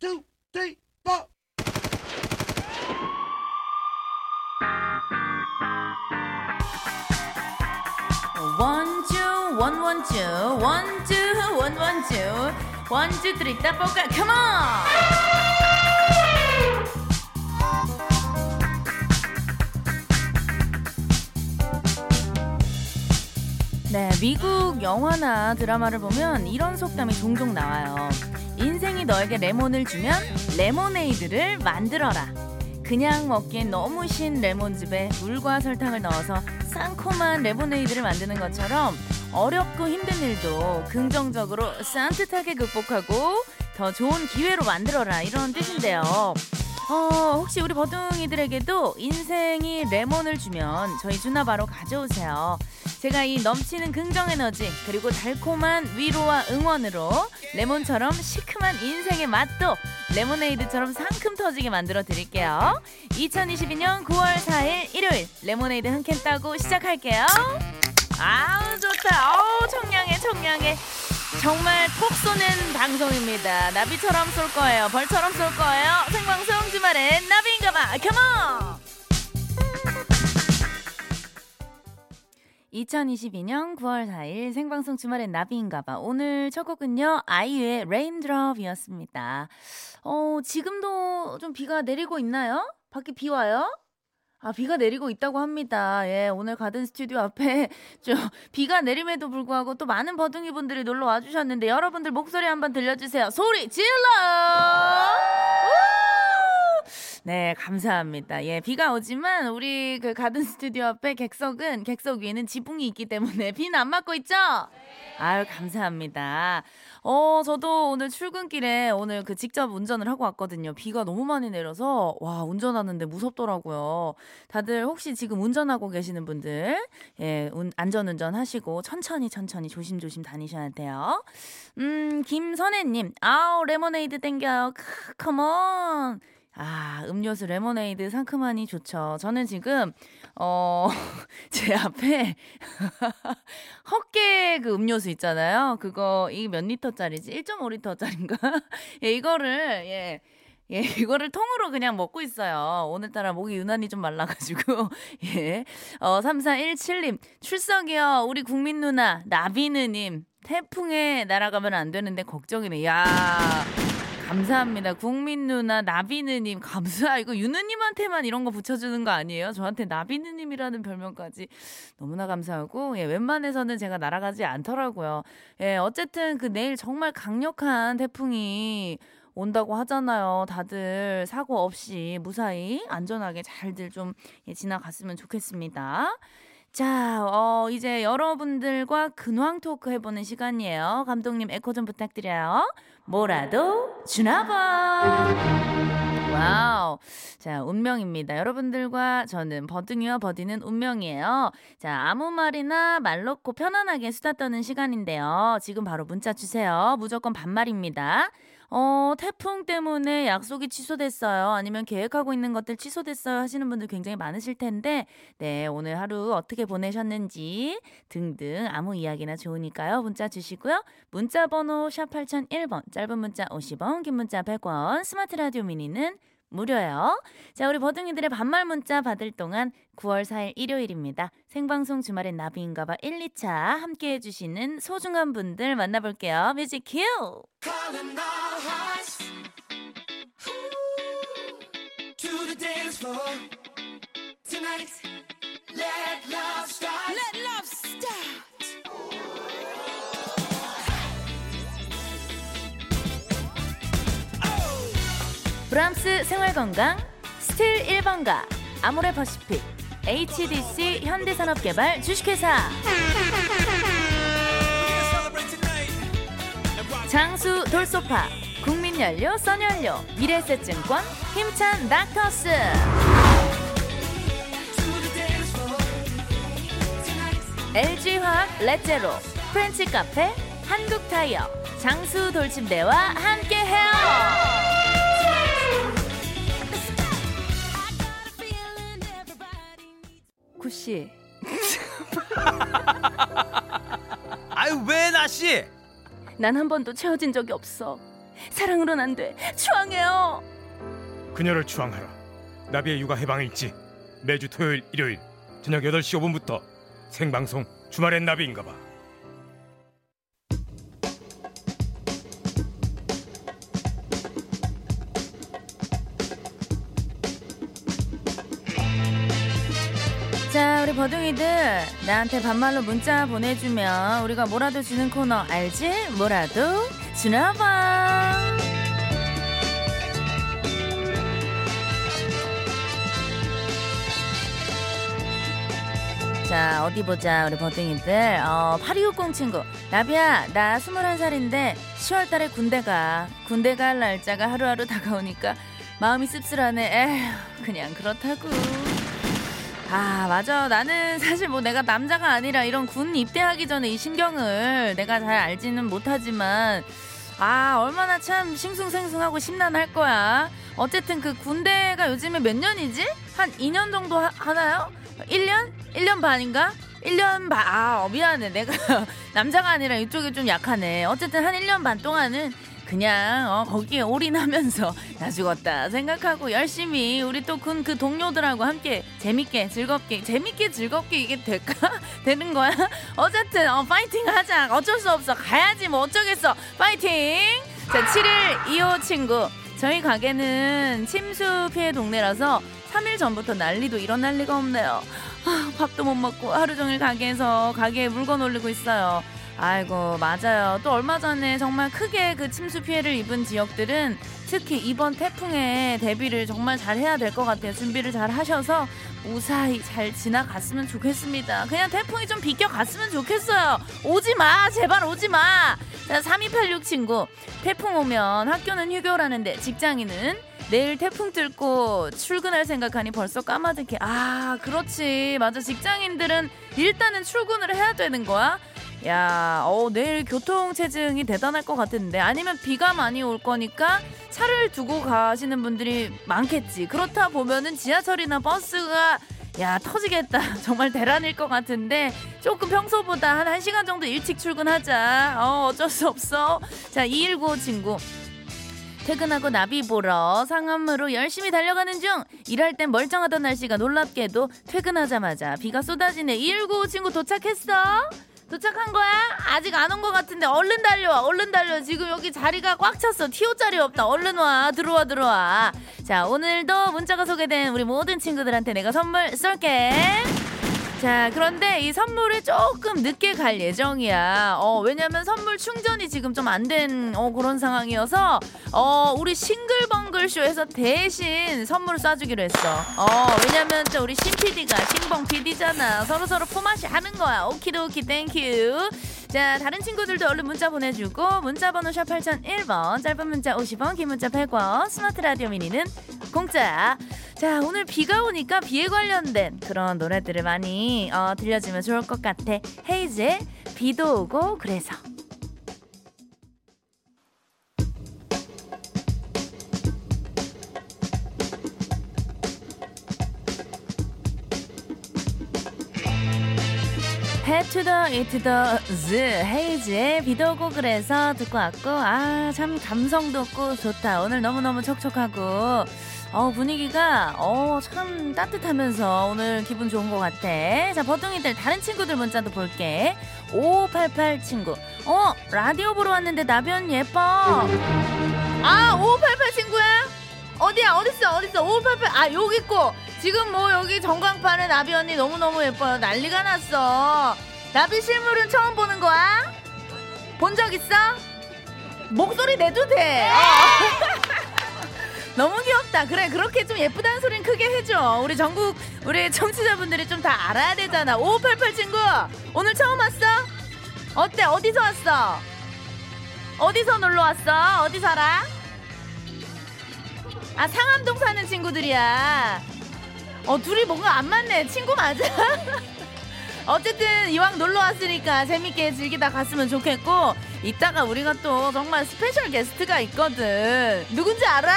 two, three, four. 원주 원원주 원주 원원주 원주 쓰리 따볼까 컴온 네 미국 영화나 드라마를 보면 이런 속담이 종종 나와요 인생이 너에게 레몬을 주면 레모네이드를 만들어라 그냥 먹기엔 너무 신 레몬즙에 물과 설탕을 넣어서 상콤한 레모네이드를 만드는 것처럼 어렵고 힘든 일도 긍정적으로 산뜻하게 극복하고 더 좋은 기회로 만들어라 이런 뜻인데요. 어, 혹시 우리 버둥이들에게도 인생이 레몬을 주면 저희 주나 바로 가져오세요. 제가 이 넘치는 긍정 에너지 그리고 달콤한 위로와 응원으로 레몬처럼 시큼한 인생의 맛도 레모네이드처럼 상큼 터지게 만들어 드릴게요. 2022년 9월 4일 일요일 레모네이드 한 캔 따고 시작할게요. 아우 좋다. 어우 청량해 청량해. 정말 톡 쏘는 방송입니다. 나비처럼 쏠 거예요. 벌처럼 쏠 거예요. 생방송 주말엔 나비인가 봐. come on! 2022년 9월 4일 생방송 주말엔 나비인가봐. 오늘 첫 곡은요, 아이유의 레인드롭이었습니다. 어, 지금도 좀 비가 내리고 있나요? 밖에 비 와요? 아, 비가 내리고 있다고 합니다. 예, 오늘 가든 스튜디오 앞에 좀 비가 내림에도 불구하고 또 많은 버둥이 분들이 놀러 와 주셨는데 여러분들 목소리 한번 들려 주세요. 소리 질러! 우! 네, 감사합니다. 예, 비가 오지만 우리 그 가든 스튜디오 앞에 객석은 객석 위에는 지붕이 있기 때문에 비는 안 맞고 있죠? 아유, 감사합니다. 어, 저도 오늘 출근길에 오늘 그 직접 운전을 하고 왔거든요. 비가 너무 많이 내려서 와, 운전하는데 무섭더라고요. 다들 혹시 지금 운전하고 계시는 분들 예, 운, 안전 운전 하시고 천천히 천천히 조심조심 다니셔야 돼요. 음, 김선혜 님. 아우, 레모네이드 땡겨요. 크, come on. 아, 음료수 레모네이드 상큼하니 좋죠. 저는 지금, 어, 제 앞에 헛개 그 음료수 있잖아요. 그거, 이게 몇 리터짜리지? 1.5리터짜리인가? 예, 이거를, 예. 예, 이거를 통으로 그냥 먹고 있어요. 오늘따라 목이 유난히 좀 말라가지고. 예. 어, 3417님. 출석이요. 우리 국민 누나, 나비느님. 태풍에 날아가면 안 되는데 걱정이네. 야 감사합니다. 국민 누나 나비느님 감사. 이거 유느님한테만 이런 거 붙여주는 거 아니에요? 저한테 나비느님이라는 별명까지 너무나 감사하고 예, 웬만해서는 제가 날아가지 않더라고요. 예, 어쨌든 그 내일 정말 강력한 태풍이 온다고 하잖아요. 다들 사고 없이 무사히 안전하게 잘들 좀 예, 지나갔으면 좋겠습니다. 자, 어, 이제 여러분들과 근황 토크 해보는 시간이에요. 감독님 에코 좀 부탁드려요. 뭐라도 주나 봐. wow. 자, 운명입니다. 여러분들과 저는 버둥이와 버디는 운명이에요. 자, 아무 말이나 말 놓고 편안하게 수다 떠는 시간인데요. 지금 바로 문자 주세요. 무조건 반말입니다. 어, 태풍 때문에 약속이 취소됐어요. 아니면 계획하고 있는 것들 취소됐어요. 하시는 분들 굉장히 많으실 텐데, 네, 오늘 하루 어떻게 보내셨는지 등등 아무 이야기나 좋으니까요. 문자 주시고요. 문자 번호 샵 8001번, 짧은 문자 50원, 긴 문자 100원, 스마트 라디오 미니는 무료예요. 자, 우리 버둥이들의 반말 문자 받을 동안 9월 4일 일요일입니다. 생방송 주말엔 나비인가봐 1, 2차 함께 해주시는 소중한 분들 만나볼게요. 뮤직 큐! Let love start. Let 브람스 생활건강, 스틸 1번가, 아모레퍼시픽, HDC 현대산업개발 주식회사, 장수 돌소파, 국민연료, 써연료, 미래세증권, 힘찬 닥터스. LG화학 렛제로, 프렌치 카페, 한국타이어, 장수 돌침대와 함께해요. 구 씨, 아유 왜 나 씨? 난 한 번도 채워진 적이 없어. 사랑으론 안 돼. 추앙해요. 그녀를 추앙하라. 나비의 육아 해방일지 매주 토요일, 일요일 저녁 8시 5분부터 생방송 주말엔 나비인가 봐. 버둥이들 나한테 반말로 문자 보내주면 우리가 뭐라도 주는 코너 알지? 뭐라도 주나봐. 자, 어디 보자, 우리 버둥이들. 어, 8260 친구. 나비야, 나 21살인데 10월 달에 군대 가. 군대 갈 날짜가 하루하루 다가오니까 마음이 씁쓸하네. 에휴, 그냥 그렇다고. 아, 맞아. 나는 사실 뭐 내가 남자가 아니라 이런 군 입대하기 전에 이 심경을 내가 잘 알지는 못하지만 아, 얼마나 참 싱숭생숭하고 심란할 거야. 어쨌든 그 군대가 요즘에 몇 년이지? 한 2년 정도 하, 하나요? 1년? 1년 반인가? 1년 반, 아, 어, 미안해. 내가 남자가 아니라 이쪽이 좀 약하네. 어쨌든 한 1년 반 동안은 그냥 어, 거기에 올인하면서 나 죽었다 생각하고 열심히 우리 또 군 그 동료들하고 함께 재밌게 즐겁게 재밌게 즐겁게 이게 될까? 되는 거야? 어쨌든 어, 파이팅 하자. 어쩔 수 없어. 가야지 뭐 어쩌겠어. 파이팅! 자7125 친구. 저희 가게는 침수 피해 동네라서 3일 전부터 난리도 일어날 리가 없네요. 아, 밥도 못 먹고 하루 종일 가게에서 가게에 물건 올리고 있어요 아이고 맞아요. 또 얼마 전에 정말 크게 그 침수 피해를 입은 지역들은 특히 이번 태풍에 대비를 정말 잘 해야 될 것 같아요. 준비를 잘 하셔서 무사히 잘 지나갔으면 좋겠습니다. 그냥 태풍이 좀 비껴갔으면 좋겠어요. 오지 마, 제발 오지 마. 자, 3286 친구. 태풍 오면 학교는 휴교라는데 직장인은 내일 태풍 뚫고 출근할 생각하니 벌써 까마득해. 아, 그렇지. 맞아. 직장인들은 일단은 출근을 해야 되는 거야. 야, 어, 내일 교통 체증이 대단할 것 같은데. 아니면 비가 많이 올 거니까 차를 두고 가시는 분들이 많겠지. 그렇다 보면은 지하철이나 버스가 야 터지겠다. 정말 대란일 것 같은데 조금 평소보다 한 1시간 정도 일찍 출근하자. 어 어쩔 수 없어. 자 219 친구. 퇴근하고 나비 보러 상암으로 열심히 달려가는 중 일할 땐 멀쩡하던 날씨가 놀랍게도 퇴근하자마자 비가 쏟아지네. 219 친구 도착했어? 도착한 거야? 아직 안 온 것 같은데 얼른 달려와 얼른 달려 지금 여기 자리가 꽉 찼어. 티오 자리 없다. 얼른 와. 들어와 들어와. 자 오늘도 문자가 소개된 우리 모든 친구들한테 내가 선물 쏠게 자, 그런데 이 선물이 조금 늦게 갈 예정이야. 어, 왜냐면 선물 충전이 지금 좀 안 된 어, 그런 상황이어서 어, 우리 싱글벙글 쇼에서 대신 선물을 쏴주기로 했어. 어, 왜냐면 또 우리 신 PD가 신봉 PD잖아. 서로 서로 품앗이 하는 거야. okey-dokey thank you. 자, 다른 친구들도 얼른 문자 보내주고 문자번호 샵 8001번 짧은 문자 50원 긴 문자 100원 스마트 라디오 미니는 공짜. 자, 오늘 비가 오니까 비에 관련된 그런 노래들을 많이 어, 들려주면 좋을 것 같아. 헤이즈의 비도 오고 그래서. 해투더 이투더 즈 헤이즈의 비도 오고 그래서 듣고 왔고 아 참 감성도 없고 좋다. 오늘 너무너무 촉촉하고 어 분위기가 어 참 따뜻하면서 오늘 기분 좋은 것 같아. 자 버둥이들 다른 친구들 문자도 볼게. 5588 친구. 어 라디오 보러 왔는데 나변 예뻐. 아 5588 친구야? 어디야? 어딨어? 어딨어? 5588 아 여기 있고 지금 뭐 여기 전광판에 나비 언니 너무너무 예뻐요. 난리가 났어. 나비 실물은 처음 보는 거야? 본 적 있어? 목소리 내도 돼. 어. 너무 귀엽다. 그래, 그렇게 좀 예쁘다는 소리는 크게 해줘. 우리 전국, 우리 청취자분들이 좀 다 알아야 되잖아. 5588 친구, 오늘 처음 왔어? 어때? 어디서 왔어? 어디서 놀러 왔어? 어디 살아? 아, 상암동 사는 친구들이야. 어 둘이 뭔가 안 맞네. 친구 맞아? 어쨌든 이왕 놀러 왔으니까 재밌게 즐기다 갔으면 좋겠고 이따가 우리가 또 정말 special 게스트가 있거든. 누군지 알아?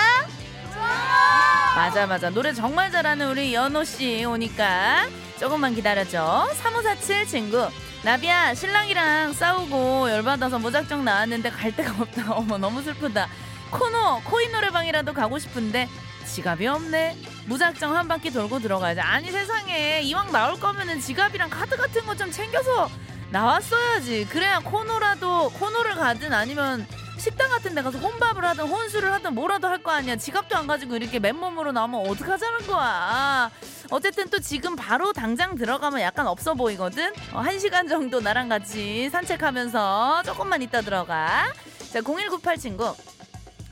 맞아 맞아. 노래 정말 잘하는 우리 연호 씨 오니까 조금만 기다려줘. 3547 친구. 나비야 신랑이랑 싸우고 열받아서 무작정 나왔는데 갈 데가 없다. 어머 너무 슬프다. 코너 코인 노래방이라도 가고 싶은데 지갑이 없네. 무작정 한 바퀴 돌고 들어가야지. 아니 세상에 이왕 나올 거면은 지갑이랑 카드 같은 거 좀 챙겨서 나왔어야지. 그래야 코너라도 코너를 가든 아니면 식당 같은 데 가서 혼밥을 하든 혼술을 하든 뭐라도 할 거 아니야. 지갑도 안 가지고 이렇게 맨몸으로 나오면 어떡하자는 거야. 어쨌든 또 지금 바로 당장 들어가면 약간 없어 보이거든. 어, 한 시간 정도 나랑 같이 산책하면서 조금만 있다 들어가. 자, 0198 친구.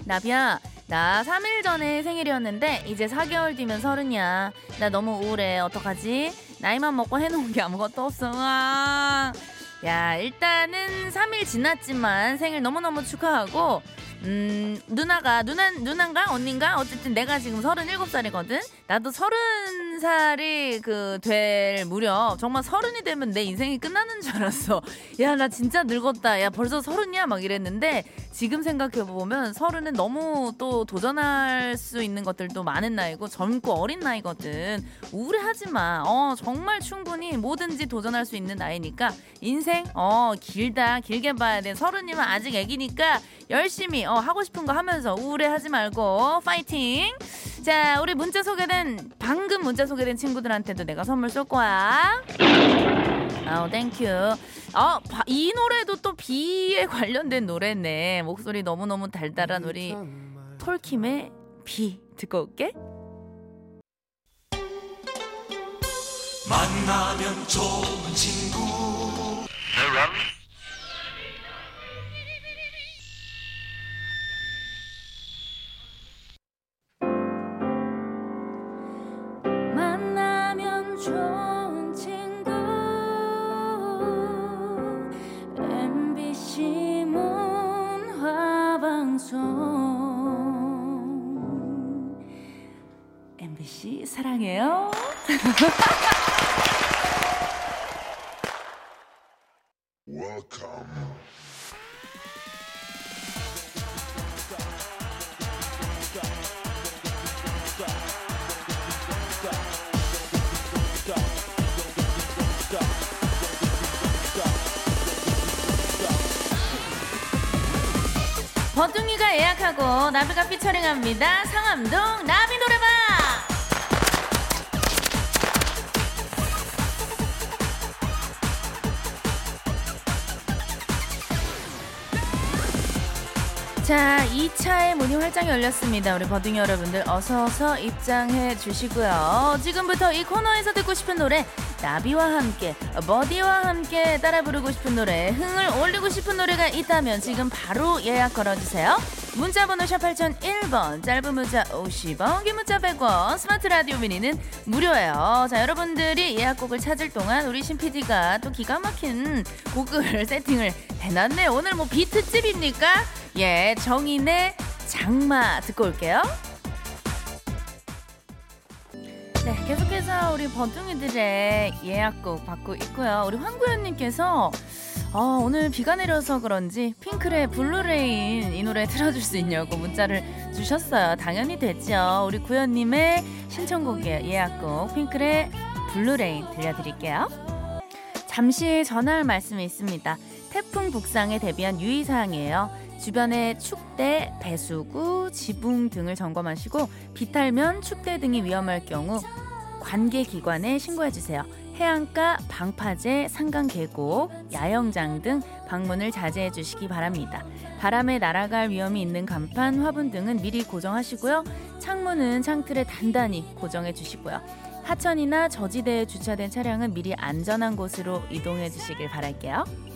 나비야, 나 3일 전에 생일이었는데 이제 4개월 뒤면 서른이야. 나 너무 우울해. 어떡하지? 나이만 먹고 해놓은 게 아무것도 없어. 아. 야, 일단은 3일 지났지만 생일 너무너무 축하하고 음, 누나가 누나 누나인가 언닌가 어쨌든 내가 지금 37살이거든. 나도 30살이 그 될 무렵 정말 서른이 되면 내 인생이 끝나는 줄 알았어. 야, 나 진짜 늙었다. 야, 벌써 서른이야 막 이랬는데 지금 생각해 보면 서른은 너무 또 도전할 수 있는 것들도 많은 나이고 젊고 어린 나이거든. 우울해하지 마. 어, 정말 충분히 뭐든지 도전할 수 있는 나이니까 인생 어, 길다. 길게 봐야 돼. 서른이면 아직 애기니까 열심히 어, 하고 싶은 거 하면서 우울해하지 말고 파이팅. 자, 우리 문자 소개된 방금 문자 소개된 친구들한테도 내가 선물 쏠 거야. 아우 thank you. 어, 바- 이 노래도 또 비에 관련된 노래네. 목소리 너무너무 달달한 우리 톨킴의 비 듣고 올게. 만나면 좋은 친구 버둥이가 예약하고 나비가 피처링합니다. 상암동 나비 노래방. 자, 2차의 문이 활짝 열렸습니다. 우리 버둥이 여러분들 어서 어서 입장해 주시고요. 지금부터 이 코너에서 듣고 싶은 노래 나비와 함께 버디와 함께 따라 부르고 싶은 노래 흥을 올리고 싶은 노래가 있다면 지금 바로 예약 걸어주세요. 문자번호 샵 8001번 짧은 문자 50원 긴 문자 100원 스마트 라디오 미니는 무료예요. 자 여러분들이 예약곡을 찾을 동안 우리 신 PD가 또 기가 막힌 곡을 세팅을 해놨네. 오늘 뭐 비트집입니까? 예 정인의 장마 듣고 올게요. 네, 계속해서 우리 버둥이들의 예약곡 받고 있고요. 우리 황구현님께서 어, 오늘 비가 내려서 그런지 핑클의 Blue Rain 이 노래 틀어줄 수 있냐고 문자를 주셨어요. 당연히 되죠. 우리 구현님의 신청곡이에요. 예약곡 핑클의 Blue Rain 들려드릴게요. 잠시 전할 말씀이 있습니다. 태풍 북상에 대비한 유의사항이에요. 주변에 축대, 배수구, 지붕 등을 점검하시고 비탈면 축대 등이 위험할 경우 관계 기관에 신고해 주세요. 해안가, 방파제, 상강 계곡, 야영장 등 방문을 자제해 주시기 바랍니다. 바람에 날아갈 위험이 있는 간판, 화분 등은 미리 고정하시고요. 창문은 창틀에 단단히 고정해 주시고요. 하천이나 저지대에 주차된 차량은 미리 안전한 곳으로 이동해 주시길 바랄게요.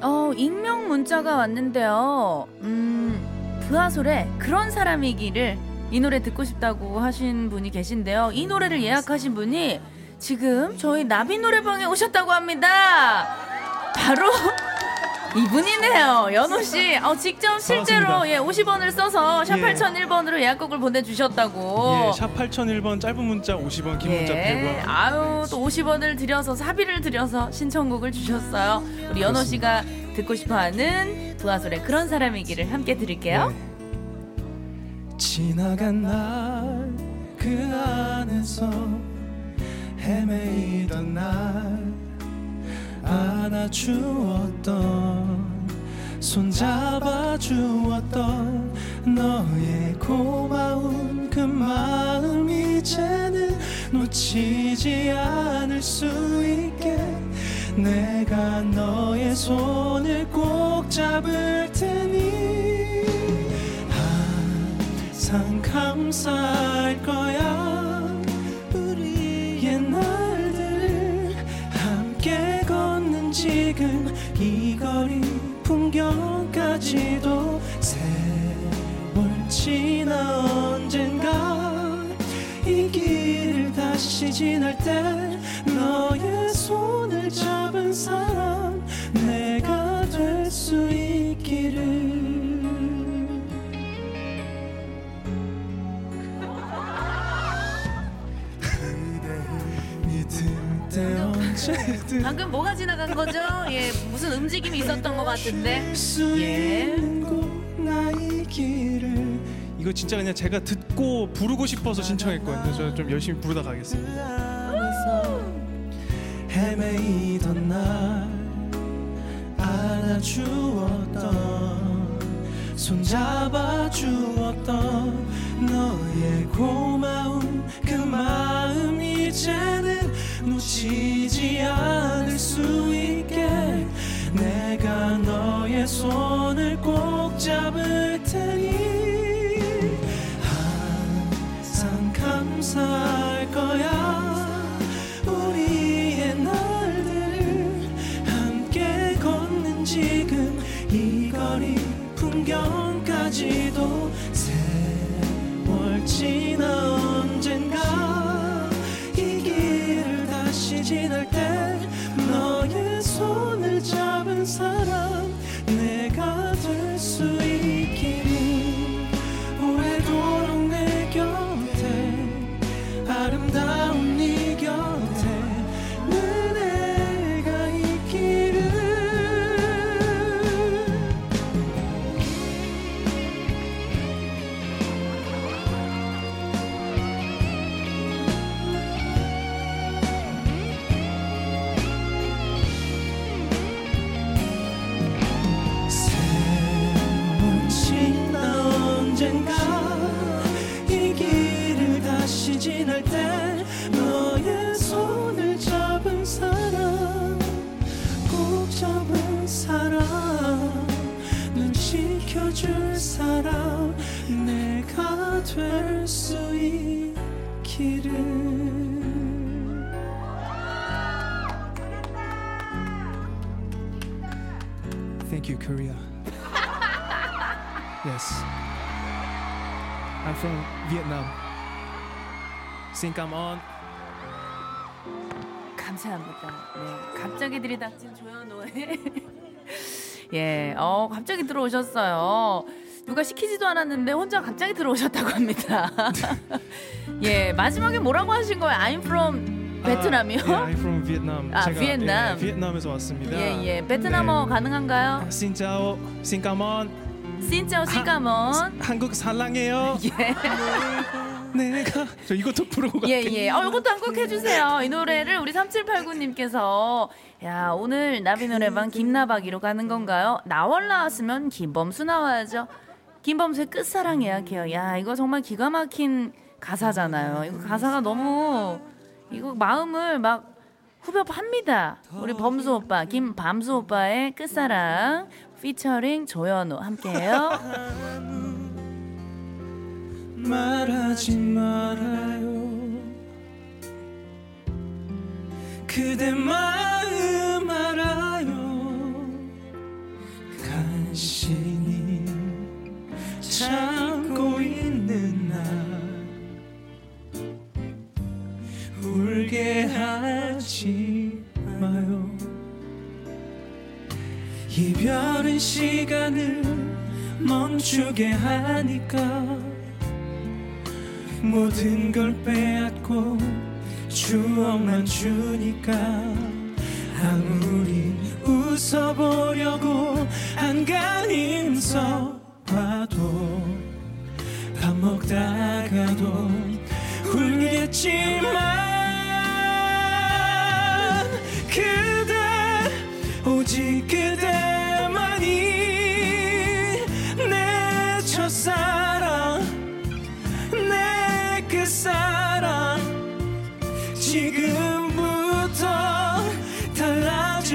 어, 익명 문자가 왔는데요. 음, 부하솔의 그런 사람이기를 이 노래 듣고 싶다고 하신 분이 계신데요. 이 노래를 예약하신 분이 지금 저희 나비 노래방에 오셨다고 합니다. 바로 이분이네요. 연호 씨. 어, 직접 실제로 반갑습니다. 예, 50원을 써서 샵 예. 8001번으로 예약곡을 보내주셨다고. 예, 샵 8001번 짧은 문자 50원, 긴 문자 예. 100원. 아유 또 50원을 들여서 사비를 들여서 신청곡을 주셨어요. 우리 연호 씨가 듣고 싶어 하는 두아솔의 그런 사람이기를 함께 들을게요. 네. 지나간 날 그 안에서 헤매이던 날 안아주었던 손잡아주었던 너의 고마운 그 마음 이제는 놓치지 않을 수 있게 내가 너의 손을 꼭 잡을 테니 항상 감사할 거야 지금 이 거리 풍경까지도 세월 지나 언젠가 이 길을 다시 지날 때 너의 손을 잡은 사람 내가 될 수 있기를. 그대를 믿을 때 언제든 방금 뭐가 지나간 거죠? 예, 무슨 움직임이 있었던 것 같은데. 수 예. 이거 진짜 그냥 제가 듣고 부르고 싶어서 신청했거든요. 저 좀 열심히 부르다 가겠습니다. 헤매이던 날 안아주었던 손잡아 주었던 너의 고마운 그 마음 이제는 놓치지 않을 수 있게 내가 너의 손을 꼭 잡을 테니 항상 감사할 거야. 우리의 날들을 함께 걷는 지금 이 거리 풍경까지도 세월 지나 다시 Korea. yes. I'm from Vietnam. Think I'm on. 감사합니다. 네, 갑자기 들이닥친 조현호의 예, 어 갑자기 들어오셨어요. 누가 시키지도 않았는데 혼자 갑자기 들어오셨다고 합니다. 예, 마지막에 뭐라고 하신 거예요? I'm from 베트남이요? 아, yeah, I'm from Vietnam. 아, 제가, 비엔남. 예, 비엔남에서 왔습니다. 예, 예. 베트남어 네. 가능한가요? 신짜오, 신까먼, 신짜오 시가몬. 한국 사랑해요. 예. 내가 저 이것도 부르고 예, 갈게요. 예. 어, 이것도 한 곡 해주세요. 이 노래를 우리 3789님께서, 야, 오늘 나비 노래방 김나박이로 가는 건가요? 나월 나왔으면 김범수 나와야죠. 김범수의 끝사랑 예약해요. 야, 이거 정말 기가 막힌 가사잖아요. 이거 가사가 너무, 이거 마음을 막 후벼합니다. 우리 범수 오빠, 김밤수 오빠의 끝사랑, 피처링 조현우 함께해요. 말하지 말아요 그대 마음 알아요 간신히 참고 있는 나 울게 하지 마요. 이별은 시간을 멈추게 하니까 모든 걸 빼앗고 추억만 주니까 아무리 웃어보려고 안간힘 써봐도 밥 먹다가도 울겠지만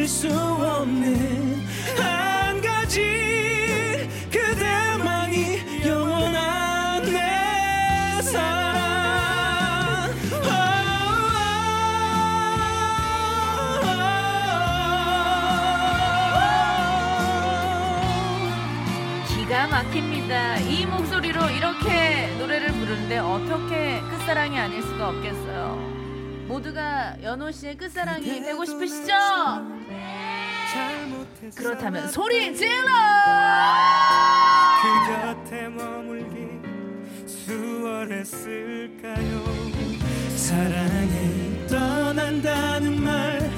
수 없는 한 가지 그대만이 영원한 내 사랑. 기가 막힙니다. 이 목소리로 이렇게 노래를 부르는데 어떻게 끝사랑이 아닐 수가 없겠어요. 모두가 연호 씨의 끝사랑이 되고 싶으시죠? 그렇다면 소리 질러! 그 곁에 머물기 수월했을까요 사랑에 떠난다는 말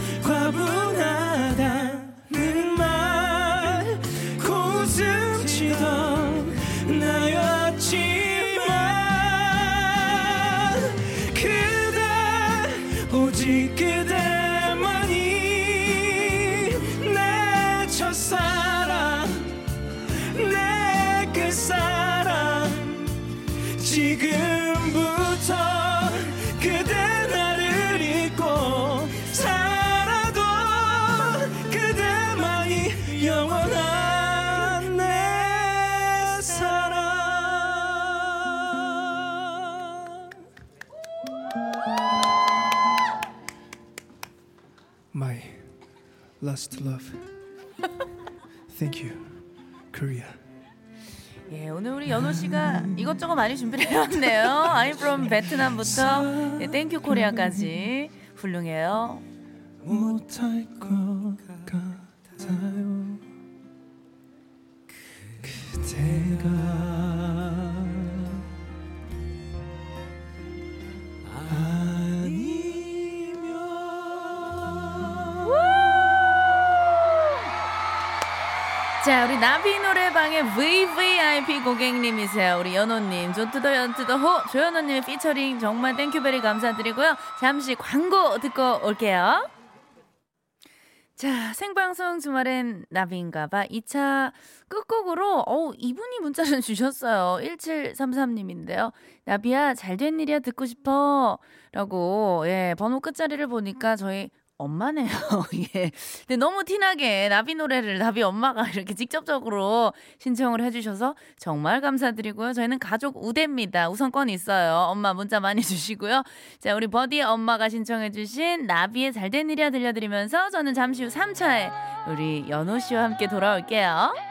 last love Thank you Korea 예, 오늘 우리 연호 씨가 이것저것 많이 준비를 해왔네요. I'm from 베트남부터 예, Thank you Korea까지 훌륭해요. 못할 것 나비 노래방의 VVIP 고객님이세요. 우리 연호님, 조투더 연투더 호, 조연호님의 피처링 정말 thank you very 감사드리고요. 잠시 광고 듣고 올게요. 자, 생방송 주말엔 나비인가봐 2차 끝곡으로, 어우, 이분이 문자를 주셨어요. 1733님인데요. 나비야, 잘 된 일이야 듣고 싶어. 라고, 예, 번호 끝자리를 보니까 저희 엄마네요. 예. 근데 너무 티나게 나비 노래를 나비 엄마가 이렇게 직접적으로 신청을 해주셔서 정말 감사드리고요. 저희는 가족 우대입니다. 우선권 있어요. 엄마 문자 많이 주시고요. 자, 우리 버디 엄마가 신청해주신 나비의 잘된 일이야 들려드리면서 저는 잠시 후 3차에 우리 연호 씨와 함께 돌아올게요.